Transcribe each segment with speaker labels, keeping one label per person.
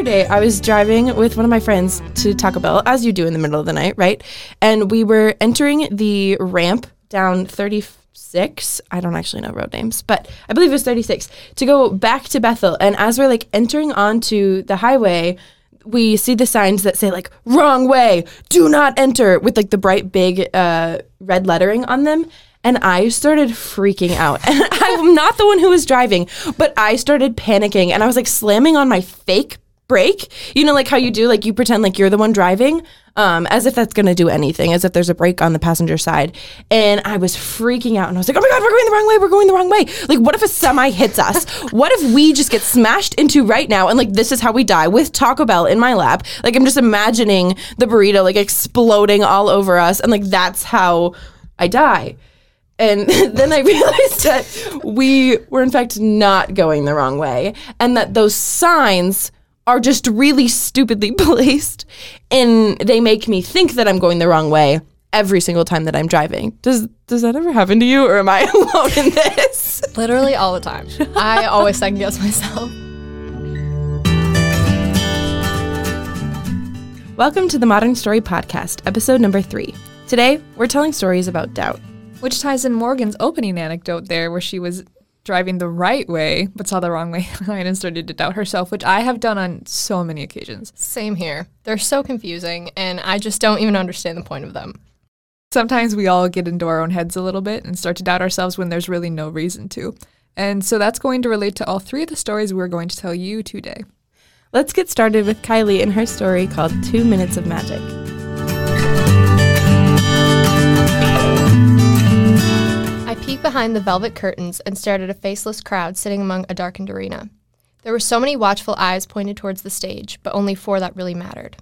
Speaker 1: other day, I was driving with one of my friends to Taco Bell, as you do in the middle of the night, right? And we were entering the ramp down 36. I don't actually know road names, but I believe it was 36 to go back to Bethel. And as we're like entering onto the highway, we see the signs that say like wrong way, do not enter with like the bright big uh, red lettering on them. And I started freaking out. And I'm not the one who was driving, but I started panicking and I was like slamming on my fake brake. You know, like how you do, like you pretend like you're the one driving, um, as if that's gonna do anything, as if there's a brake on the passenger side. And I was freaking out and I was like, oh my God, we're going the wrong way, we're going the wrong way. Like, what if a semi hits us? what if we just get smashed into right now and like this is how we die with Taco Bell in my lap? Like, I'm just imagining the burrito like exploding all over us, and like that's how I die. And then I realized that we were, in fact, not going the wrong way, and that those signs are just really stupidly placed, and they make me think that I'm going the wrong way every single time that I'm driving. Does does that ever happen to you, or am I alone in this?
Speaker 2: Literally all the time. I always second guess myself.
Speaker 1: Welcome to the Modern Story Podcast, episode number three. Today, we're telling stories about doubt.
Speaker 3: Which ties in Morgan's opening anecdote there, where she was driving the right way but saw the wrong way line and started to doubt herself, which I have done on so many occasions.
Speaker 2: Same here. They're so confusing, and I just don't even understand the point of them.
Speaker 3: Sometimes we all get into our own heads a little bit and start to doubt ourselves when there's really no reason to. And so that's going to relate to all three of the stories we're going to tell you today.
Speaker 1: Let's get started with Kylie and her story called Two Minutes of Magic.
Speaker 2: Peeked behind the velvet curtains and stared at a faceless crowd sitting among a darkened arena. There were so many watchful eyes pointed towards the stage, but only four that really mattered.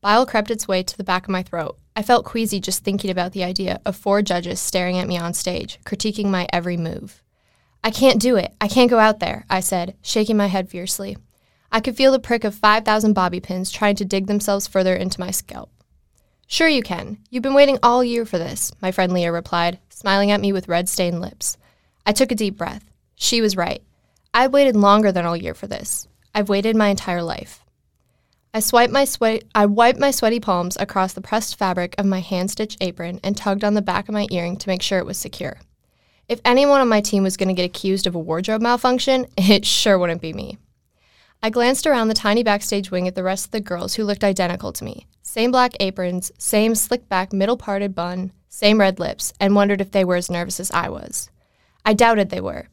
Speaker 2: Bile crept its way to the back of my throat. I felt queasy just thinking about the idea of four judges staring at me on stage, critiquing my every move. I can't do it. I can't go out there, I said, shaking my head fiercely. I could feel the prick of 5,000 bobby pins trying to dig themselves further into my scalp. Sure, you can. You've been waiting all year for this, my friend Leah replied, smiling at me with red stained lips. I took a deep breath. She was right. I've waited longer than all year for this. I've waited my entire life. I swiped my sweat I wiped my sweaty palms across the pressed fabric of my hand-stitched apron and tugged on the back of my earring to make sure it was secure. If anyone on my team was going to get accused of a wardrobe malfunction, it sure wouldn't be me. I glanced around the tiny backstage wing at the rest of the girls who looked identical to me. Same black aprons, same slick back middle parted bun, same red lips, and wondered if they were as nervous as I was. I doubted they were.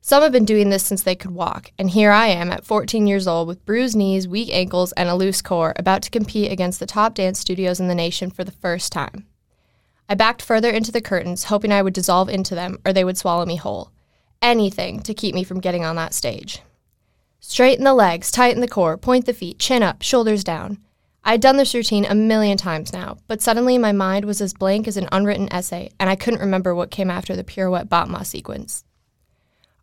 Speaker 2: Some have been doing this since they could walk, and here I am at 14 years old with bruised knees, weak ankles, and a loose core, about to compete against the top dance studios in the nation for the first time. I backed further into the curtains, hoping I would dissolve into them or they would swallow me whole. Anything to keep me from getting on that stage. Straighten the legs, tighten the core, point the feet, chin up, shoulders down. I'd done this routine a million times now, but suddenly my mind was as blank as an unwritten essay, and I couldn't remember what came after the pirouette battement sequence.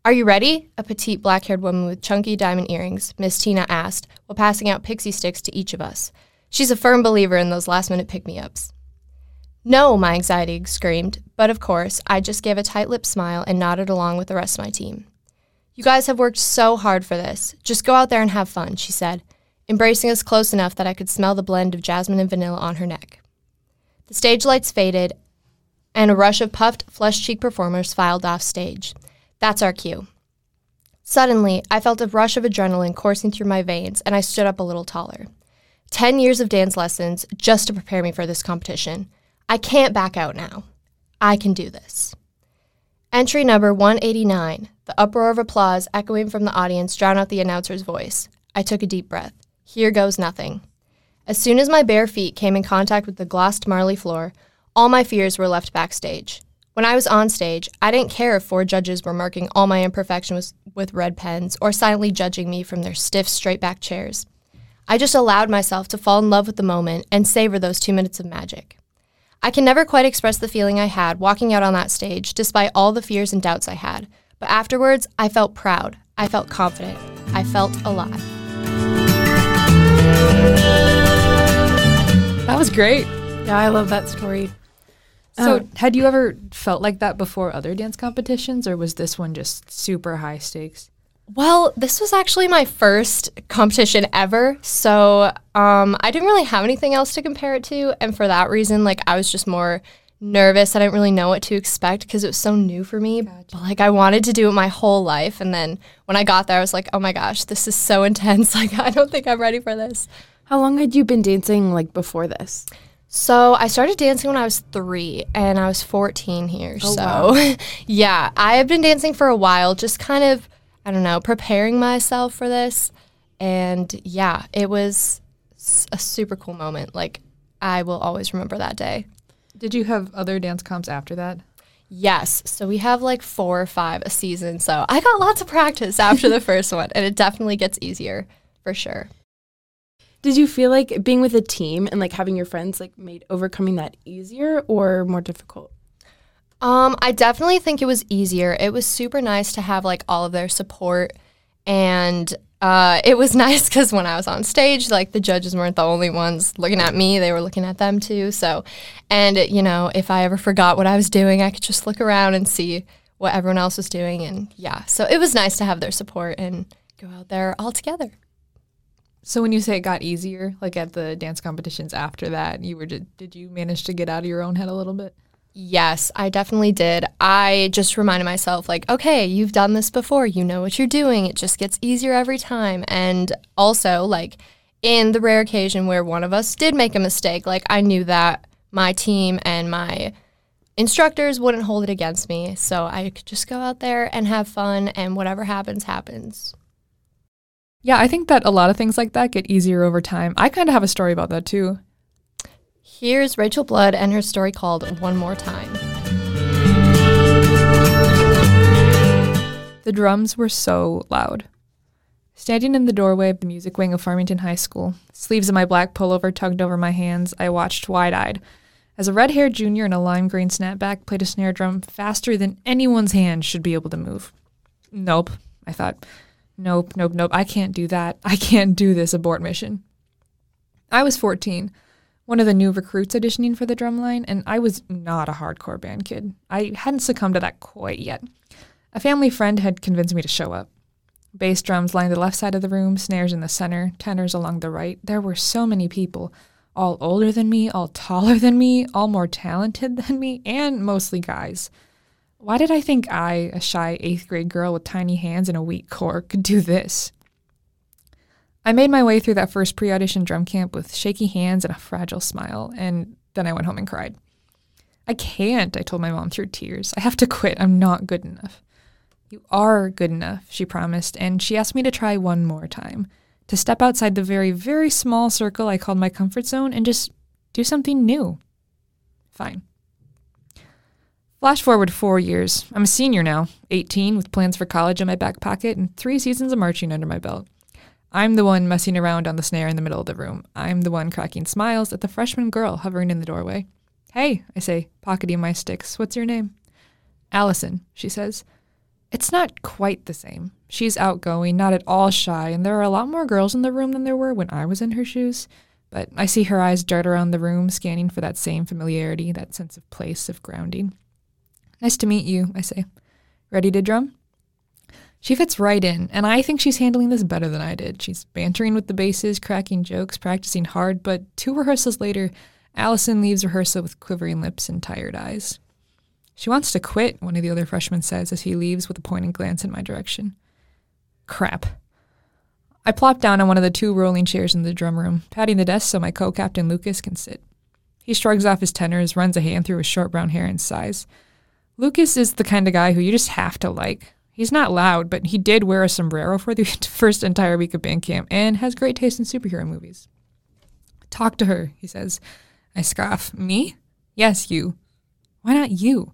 Speaker 2: Are you ready? A petite black haired woman with chunky diamond earrings, Miss Tina asked, while passing out Pixy Stix to each of us. She's a firm believer in those last minute pick me ups. No, my anxiety screamed, but of course, I just gave a tight lipped smile and nodded along with the rest of my team. You guys have worked so hard for this. Just go out there and have fun, she said, embracing us close enough that I could smell the blend of jasmine and vanilla on her neck. The stage lights faded, and a rush of puffed, flushed cheeked performers filed off stage. That's our cue. Suddenly, I felt a rush of adrenaline coursing through my veins, and I stood up a little taller. Ten years of dance lessons just to prepare me for this competition. I can't back out now. I can do this. Entry number 189. The uproar of applause echoing from the audience drowned out the announcer's voice. I took a deep breath. Here goes nothing. As soon as my bare feet came in contact with the glossed marley floor, all my fears were left backstage. When I was on stage, I didn't care if four judges were marking all my imperfections with red pens or silently judging me from their stiff, straight back chairs. I just allowed myself to fall in love with the moment and savor those two minutes of magic. I can never quite express the feeling I had walking out on that stage, despite all the fears and doubts I had. But afterwards, I felt proud. I felt confident. I felt alive.
Speaker 3: That was great.
Speaker 1: Yeah, I love that story.
Speaker 3: So,
Speaker 1: Uh,
Speaker 3: had you ever felt like that before other dance competitions, or was this one just super high stakes?
Speaker 2: Well, this was actually my first competition ever. So um, I didn't really have anything else to compare it to. And for that reason, like I was just more nervous. I didn't really know what to expect because it was so new for me. But like I wanted to do it my whole life. And then when I got there, I was like, oh my gosh, this is so intense. Like I don't think I'm ready for this.
Speaker 1: How long had you been dancing like before this?
Speaker 2: So I started dancing when I was three, and I was 14 here.
Speaker 1: Oh,
Speaker 2: so
Speaker 1: wow.
Speaker 2: yeah, I have been dancing for a while, just kind of, I don't know, preparing myself for this. And yeah, it was a super cool moment. Like I will always remember that day.
Speaker 3: Did you have other dance comps after that?
Speaker 2: Yes. So we have like four or five a season. So I got lots of practice after the first one, and it definitely gets easier for sure.
Speaker 1: Did you feel like being with a team and like having your friends like made overcoming that easier or more difficult?
Speaker 2: Um, I definitely think it was easier. It was super nice to have like all of their support, and uh, it was nice because when I was on stage, like the judges weren't the only ones looking at me; they were looking at them too. So, and you know, if I ever forgot what I was doing, I could just look around and see what everyone else was doing, and yeah, so it was nice to have their support and go out there all together.
Speaker 3: So when you say it got easier, like at the dance competitions after that, you were did, did you manage to get out of your own head a little bit?
Speaker 2: Yes, I definitely did. I just reminded myself, like, okay, you've done this before. You know what you're doing. It just gets easier every time. And also, like, in the rare occasion where one of us did make a mistake, like, I knew that my team and my instructors wouldn't hold it against me. So I could just go out there and have fun, and whatever happens, happens.
Speaker 3: Yeah, I think that a lot of things like that get easier over time. I kind of have a story about that too.
Speaker 2: Here's Rachel Blood and her story called One More Time.
Speaker 3: The drums were so loud. Standing in the doorway of the music wing of Farmington High School, sleeves of my black pullover tugged over my hands, I watched wide eyed as a red haired junior in a lime green snapback played a snare drum faster than anyone's hand should be able to move. Nope, I thought. Nope, nope, nope. I can't do that. I can't do this abort mission. I was 14, one of the new recruits auditioning for the drumline, and I was not a hardcore band kid. I hadn't succumbed to that quite yet. A family friend had convinced me to show up. Bass drums lined the left side of the room, snares in the center, tenors along the right. There were so many people, all older than me, all taller than me, all more talented than me, and mostly guys. Why did I think I, a shy eighth grade girl with tiny hands and a weak core, could do this? I made my way through that first pre audition drum camp with shaky hands and a fragile smile, and then I went home and cried. I can't, I told my mom through tears. I have to quit. I'm not good enough. You are good enough, she promised, and she asked me to try one more time to step outside the very, very small circle I called my comfort zone and just do something new. Fine. Flash forward four years. I'm a senior now, 18, with plans for college in my back pocket and three seasons of marching under my belt. I'm the one messing around on the snare in the middle of the room. I'm the one cracking smiles at the freshman girl hovering in the doorway. Hey, I say, pocketing my sticks. What's your name? Allison, she says. It's not quite the same. She's outgoing, not at all shy, and there are a lot more girls in the room than there were when I was in her shoes. But I see her eyes dart around the room, scanning for that same familiarity, that sense of place, of grounding. Nice to meet you, I say. Ready to drum? She fits right in, and I think she's handling this better than I did. She's bantering with the basses, cracking jokes, practicing hard, but two rehearsals later, Allison leaves rehearsal with quivering lips and tired eyes. She wants to quit, one of the other freshmen says as he leaves with a pointing glance in my direction. Crap. I plop down on one of the two rolling chairs in the drum room, patting the desk so my co captain Lucas can sit. He shrugs off his tenors, runs a hand through his short brown hair, and sighs. Lucas is the kind of guy who you just have to like. He's not loud, but he did wear a sombrero for the first entire week of band camp and has great taste in superhero movies. Talk to her, he says. I scoff. Me? Yes, you. Why not you?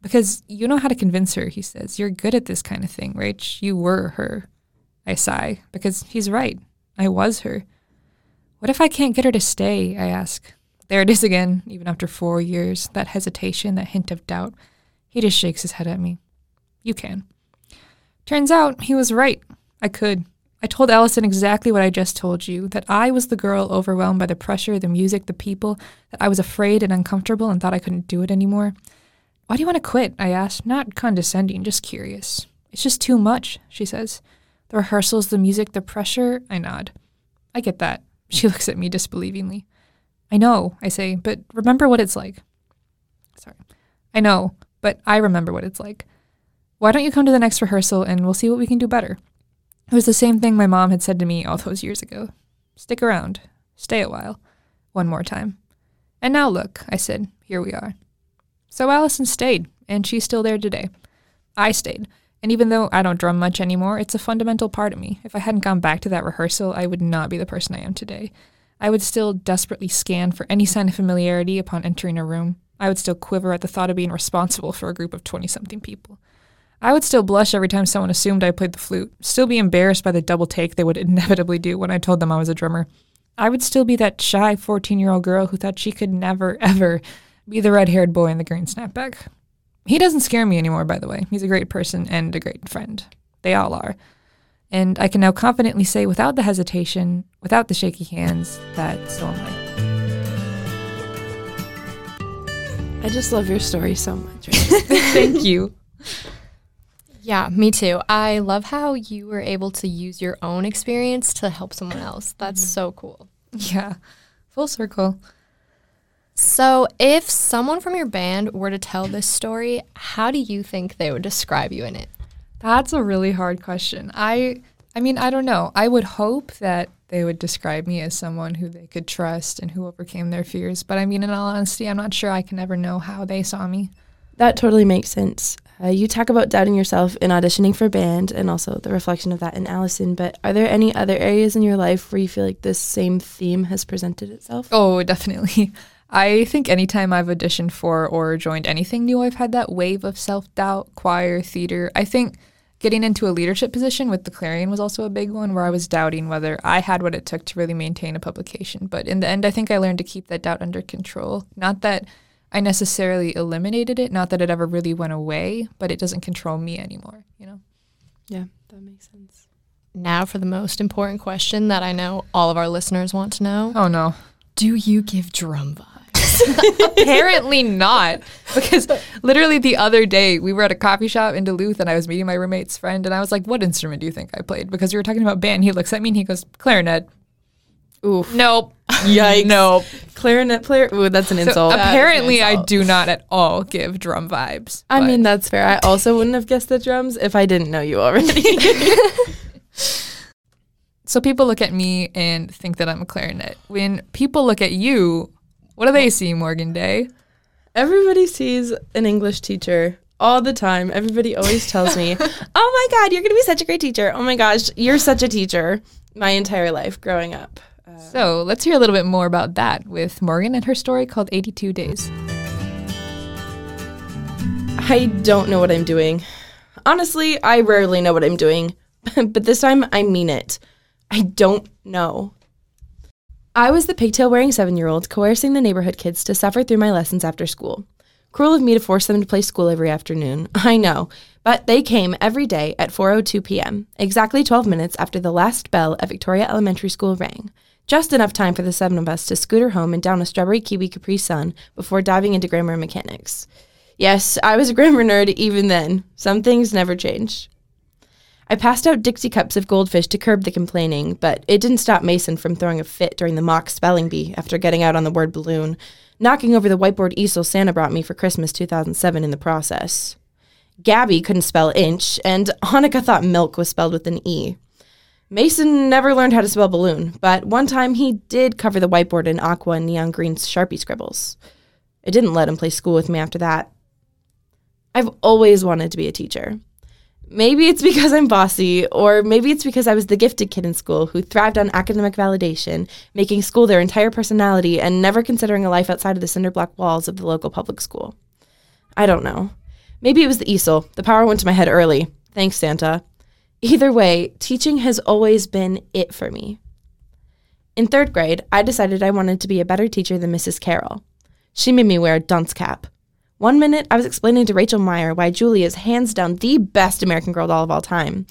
Speaker 3: Because you know how to convince her, he says. You're good at this kind of thing, Rach. You were her. I sigh, because he's right. I was her. What if I can't get her to stay? I ask. There it is again, even after four years. That hesitation, that hint of doubt. He just shakes his head at me. You can. Turns out he was right. I could. I told Allison exactly what I just told you that I was the girl overwhelmed by the pressure, the music, the people, that I was afraid and uncomfortable and thought I couldn't do it anymore. Why do you want to quit? I asked, not condescending, just curious. It's just too much, she says. The rehearsals, the music, the pressure. I nod. I get that. She looks at me disbelievingly. I know, I say, but remember what it's like. Sorry. I know, but I remember what it's like. Why don't you come to the next rehearsal and we'll see what we can do better? It was the same thing my mom had said to me all those years ago. Stick around. Stay a while. One more time. And now look, I said, here we are. So Allison stayed, and she's still there today. I stayed. And even though I don't drum much anymore, it's a fundamental part of me. If I hadn't gone back to that rehearsal, I would not be the person I am today. I would still desperately scan for any sign of familiarity upon entering a room. I would still quiver at the thought of being responsible for a group of 20 something people. I would still blush every time someone assumed I played the flute, still be embarrassed by the double take they would inevitably do when I told them I was a drummer. I would still be that shy 14 year old girl who thought she could never, ever be the red haired boy in the green snapback. He doesn't scare me anymore, by the way. He's a great person and a great friend. They all are. And I can now confidently say, without the hesitation, without the shaky hands, that so am I.
Speaker 1: I just love your story so much.
Speaker 3: Thank you.
Speaker 2: Yeah, me too. I love how you were able to use your own experience to help someone else. That's mm-hmm. so cool.
Speaker 3: Yeah. Full circle.
Speaker 2: So, if someone from your band were to tell this story, how do you think they would describe you in it?
Speaker 3: That's a really hard question. I I mean, I don't know. I would hope that they would describe me as someone who they could trust and who overcame their fears, but I mean in all honesty, I'm not sure I can ever know how they saw me.
Speaker 1: That totally makes sense. Uh, you talk about doubting yourself in auditioning for band and also the reflection of that in Allison, but are there any other areas in your life where you feel like this same theme has presented itself?
Speaker 3: Oh, definitely. I think anytime I've auditioned for or joined anything new, I've had that wave of self doubt, choir, theater. I think getting into a leadership position with the Clarion was also a big one where I was doubting whether I had what it took to really maintain a publication. But in the end, I think I learned to keep that doubt under control. Not that I necessarily eliminated it, not that it ever really went away, but it doesn't control me anymore, you know?
Speaker 1: Yeah, that makes sense.
Speaker 2: Now, for the most important question that I know all of our listeners want to know
Speaker 3: Oh no.
Speaker 2: Do you give drum vibes?
Speaker 3: Apparently not. Because literally the other day we were at a coffee shop in Duluth and I was meeting my roommate's friend and I was like, What instrument do you think I played? Because we were talking about band. He looks at me and he goes, Clarinet.
Speaker 1: Oof.
Speaker 3: Nope.
Speaker 1: Yikes.
Speaker 3: Nope.
Speaker 1: Clarinet player? Ooh, that's an
Speaker 3: So
Speaker 1: insult.
Speaker 3: apparently I
Speaker 2: insult.
Speaker 3: do not at all give drum vibes.
Speaker 1: I
Speaker 3: but-
Speaker 1: mean, that's fair. I also wouldn't have guessed the drums if I didn't know you already.
Speaker 3: so people look at me and think that I'm a clarinet. When people look at you, what do they see, Morgan Day?
Speaker 1: Everybody sees an English teacher all the time. Everybody always tells me, "Oh my god, you're going to be such a great teacher. Oh my gosh, you're such a teacher." My entire life growing up.
Speaker 3: Uh, so let's hear a little bit more about that with Morgan and her story called 82 Days.
Speaker 1: I don't know what I'm doing. Honestly, I rarely know what I'm doing, but this time I mean it. I don't know. I was the pigtail wearing seven year old coercing the neighborhood kids to suffer through my lessons after school. Cruel of me to force them to play school every afternoon. I know, but they came every day at 4:02 p.m., exactly 12 minutes after the last bell at Victoria Elementary School rang. Just enough time for the seven of us to scooter home and down a strawberry kiwi Capri Sun before diving into grammar mechanics. Yes, I was a grammar nerd even then. Some things never change. I passed out Dixie cups of goldfish to curb the complaining, but it didn't stop Mason from throwing a fit during the mock spelling bee after getting out on the word balloon, knocking over the whiteboard easel Santa brought me for Christmas 2007 in the process. Gabby couldn't spell inch, and Hanukkah thought milk was spelled with an E. Mason never learned how to spell balloon, but one time he did cover the whiteboard in aqua and neon green Sharpie scribbles. It didn't let him play school with me after that. I've always wanted to be a teacher. Maybe it's because I'm bossy, or maybe it's because I was the gifted kid in school who thrived on academic validation, making school their entire personality and never considering a life outside of the cinder block walls of the local public school. I don't know. Maybe it was the easel. The power went to my head early. Thanks, Santa. Either way, teaching has always been it for me. In third grade, I decided I wanted to be a better teacher than Mrs. Carroll. She made me wear a dunce cap. One minute, I was explaining to Rachel Meyer why Julie is hands down the best American Girl doll of all time.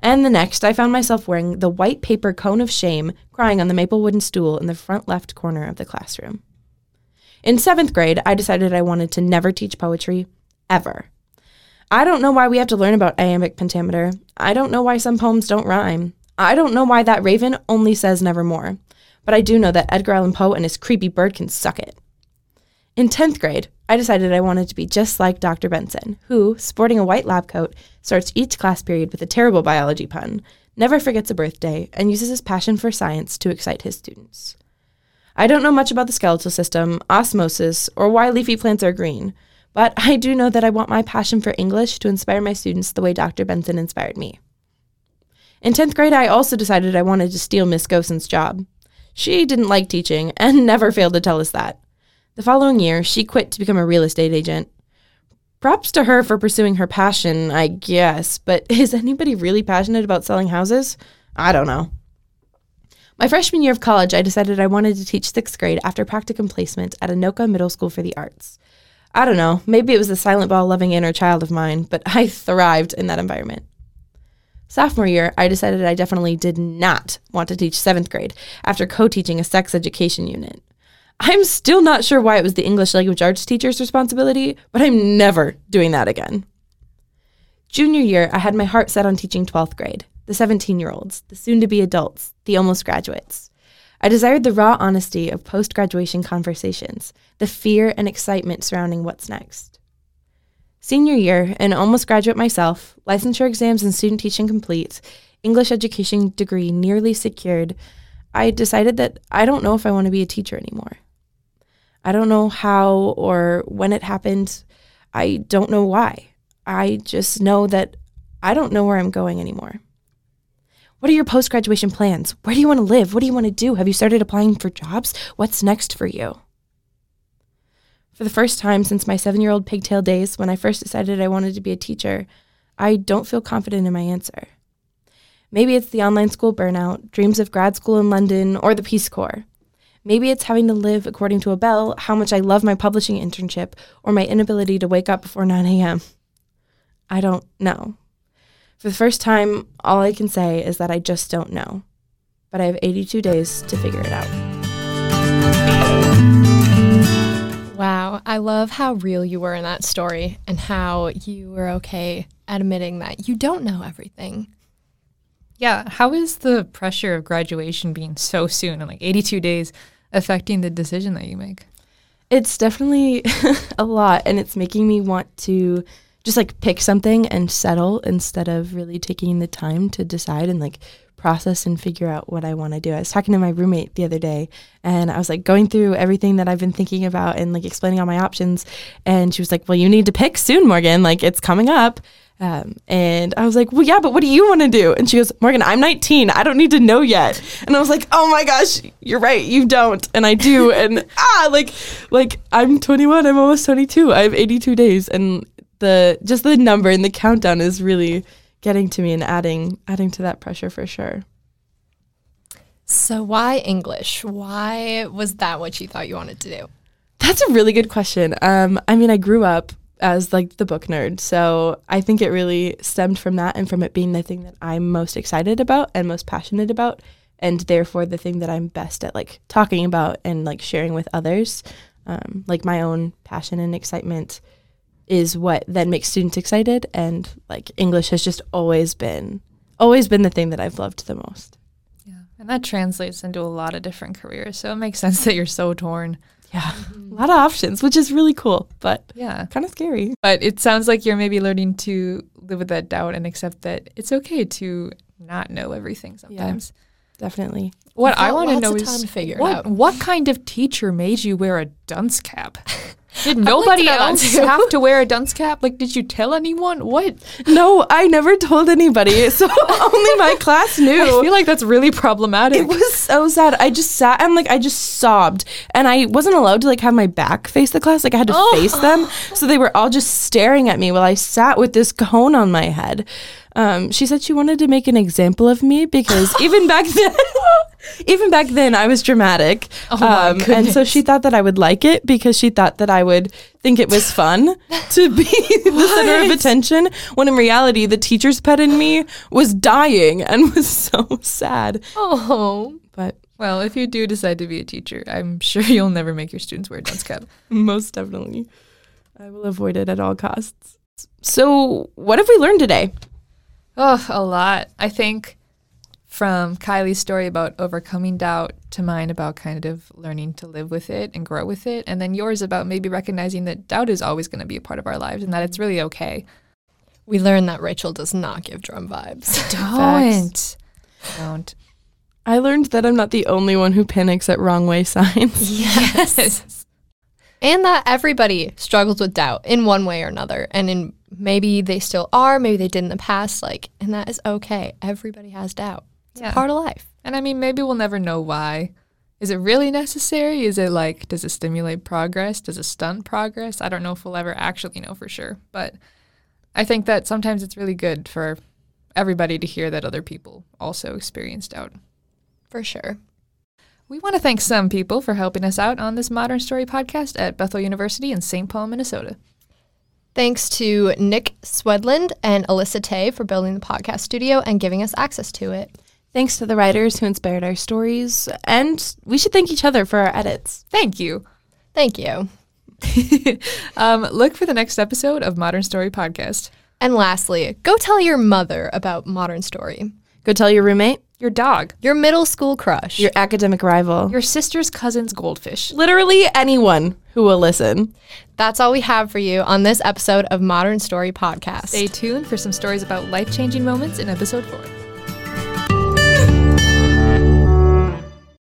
Speaker 1: And the next, I found myself wearing the white paper cone of shame, crying on the maple wooden stool in the front left corner of the classroom. In seventh grade, I decided I wanted to never teach poetry, ever. I don't know why we have to learn about iambic pentameter. I don't know why some poems don't rhyme. I don't know why that raven only says nevermore. But I do know that Edgar Allan Poe and his creepy bird can suck it. In 10th grade, I decided I wanted to be just like Dr. Benson, who, sporting a white lab coat, starts each class period with a terrible biology pun, never forgets a birthday, and uses his passion for science to excite his students. I don't know much about the skeletal system, osmosis, or why leafy plants are green, but I do know that I want my passion for English to inspire my students the way Dr. Benson inspired me. In 10th grade, I also decided I wanted to steal Miss Goson's job. She didn't like teaching and never failed to tell us that. The following year, she quit to become a real estate agent. Props to her for pursuing her passion, I guess, but is anybody really passionate about selling houses? I don't know. My freshman year of college, I decided I wanted to teach sixth grade after practicum placement at Anoka Middle School for the Arts. I don't know, maybe it was the silent ball loving inner child of mine, but I thrived in that environment. Sophomore year, I decided I definitely did not want to teach seventh grade after co teaching a sex education unit. I'm still not sure why it was the English language arts teacher's responsibility, but I'm never doing that again. Junior year, I had my heart set on teaching 12th grade, the 17 year olds, the soon to be adults, the almost graduates. I desired the raw honesty of post graduation conversations, the fear and excitement surrounding what's next. Senior year, an almost graduate myself, licensure exams and student teaching complete, English education degree nearly secured, I decided that I don't know if I want to be a teacher anymore. I don't know how or when it happened. I don't know why. I just know that I don't know where I'm going anymore. What are your post graduation plans? Where do you want to live? What do you want to do? Have you started applying for jobs? What's next for you? For the first time since my seven year old pigtail days, when I first decided I wanted to be a teacher, I don't feel confident in my answer. Maybe it's the online school burnout, dreams of grad school in London, or the Peace Corps. Maybe it's having to live according to a bell, how much I love my publishing internship, or my inability to wake up before 9 a.m. I don't know. For the first time, all I can say is that I just don't know. But I have 82 days to figure it out.
Speaker 2: Wow, I love how real you were in that story and how you were okay admitting that you don't know everything.
Speaker 3: Yeah. How is the pressure of graduation being so soon and like 82 days affecting the decision that you make?
Speaker 1: It's definitely a lot, and it's making me want to just like pick something and settle instead of really taking the time to decide and like process and figure out what I want to do. I was talking to my roommate the other day and I was like going through everything that I've been thinking about and like explaining all my options. And she was like, Well, you need to pick soon, Morgan. Like it's coming up. Um, and I was like, Well, yeah, but what do you want to do? And she goes, Morgan, I'm 19. I don't need to know yet. And I was like, Oh my gosh, you're right. You don't. And I do. and ah, like, like I'm 21. I'm almost 22. I have 82 days. And the just the number and the countdown is really getting to me and adding adding to that pressure for sure.
Speaker 2: So, why English? Why was that what you thought you wanted to do?
Speaker 1: That's a really good question. Um, I mean, I grew up as like the book nerd, so I think it really stemmed from that and from it being the thing that I'm most excited about and most passionate about, and therefore the thing that I'm best at like talking about and like sharing with others. Um, like my own passion and excitement is what then makes students excited and like english has just always been always been the thing that i've loved the most
Speaker 3: Yeah. And that translates into a lot of different careers. So it makes sense that you're so torn.
Speaker 1: Yeah mm-hmm. a lot of options which is really cool but
Speaker 3: Yeah.
Speaker 1: kind of scary
Speaker 3: But it sounds like you're maybe learning to live with that doubt and accept that it's okay to not know everything sometimes.
Speaker 1: definitely
Speaker 3: What I want to know is what, what kind of teacher made you wear a dunce cap? Did nobody else have to wear a dunce cap? Like, did you tell anyone? What?
Speaker 1: no i never told anybody so only my class knew.
Speaker 3: I feel like that's really problematic.
Speaker 1: it was so sad. I just sat and like I just sobbed, and I wasn't allowed to like have my back face the class. Like I had to
Speaker 3: Oh.
Speaker 1: face them, so they were all just staring at me while I sat with this cone on my head. Um, she said she wanted to make an example of me because even back then, even back then, I was dramatic.
Speaker 3: Oh my
Speaker 1: um, and so she thought that I would like it because she thought that I would think it was fun to be the center of attention. When in reality, the teacher's pet in me was dying and was so sad.
Speaker 2: Oh,
Speaker 1: But
Speaker 3: well, if you do decide to be a teacher, I'm sure you'll never make your students wear a dunce cap.
Speaker 1: most definitely, I will avoid it at all costs. So, what have we learned today?
Speaker 3: Oh, a lot. I think from Kylie's story about overcoming doubt to mine about kind of learning to live with it and grow with it. And then yours about maybe recognizing that doubt is always going to be a part of our lives and that it's really okay.
Speaker 2: We learned that Rachel does not give drum vibes.
Speaker 3: Don't. Don't.
Speaker 1: I learned that I'm not the only one who panics at wrong way signs.
Speaker 3: Yes.
Speaker 2: and that everybody struggles with doubt in one way or another. And in maybe they still are, maybe they did in the past, like, and that is okay. Everybody has doubt. It's
Speaker 3: Yeah.
Speaker 2: a part of life.
Speaker 3: And I mean, maybe we'll never know why. Is it really necessary? Is it like, does it stimulate progress? Does it stunt progress? I don't know if we'll ever actually know for sure. But I think that sometimes it's really good for everybody to hear that other people also experience doubt.
Speaker 2: For sure.
Speaker 3: We want to thank some people for helping us out on this Modern Story podcast at Bethel University in St. Paul, Minnesota.
Speaker 2: Thanks to Nick Swedland and Alyssa Tay for building the podcast studio and giving us access to it.
Speaker 1: Thanks to the writers who inspired our stories. And we should thank each other for our edits.
Speaker 3: Thank you.
Speaker 2: Thank you.
Speaker 3: um, look for the next episode of Modern Story podcast.
Speaker 2: And lastly, go tell your mother about Modern Story,
Speaker 1: Go tell your roommate,
Speaker 3: Your dog.
Speaker 2: your middle school crush.
Speaker 1: your academic rival,
Speaker 3: Your sister's cousin's goldfish.
Speaker 1: literally anyone who will listen.
Speaker 2: That's all we have for you on this episode of Modern Story Podcast.
Speaker 3: Stay tuned for some stories about life changing moments in episode four.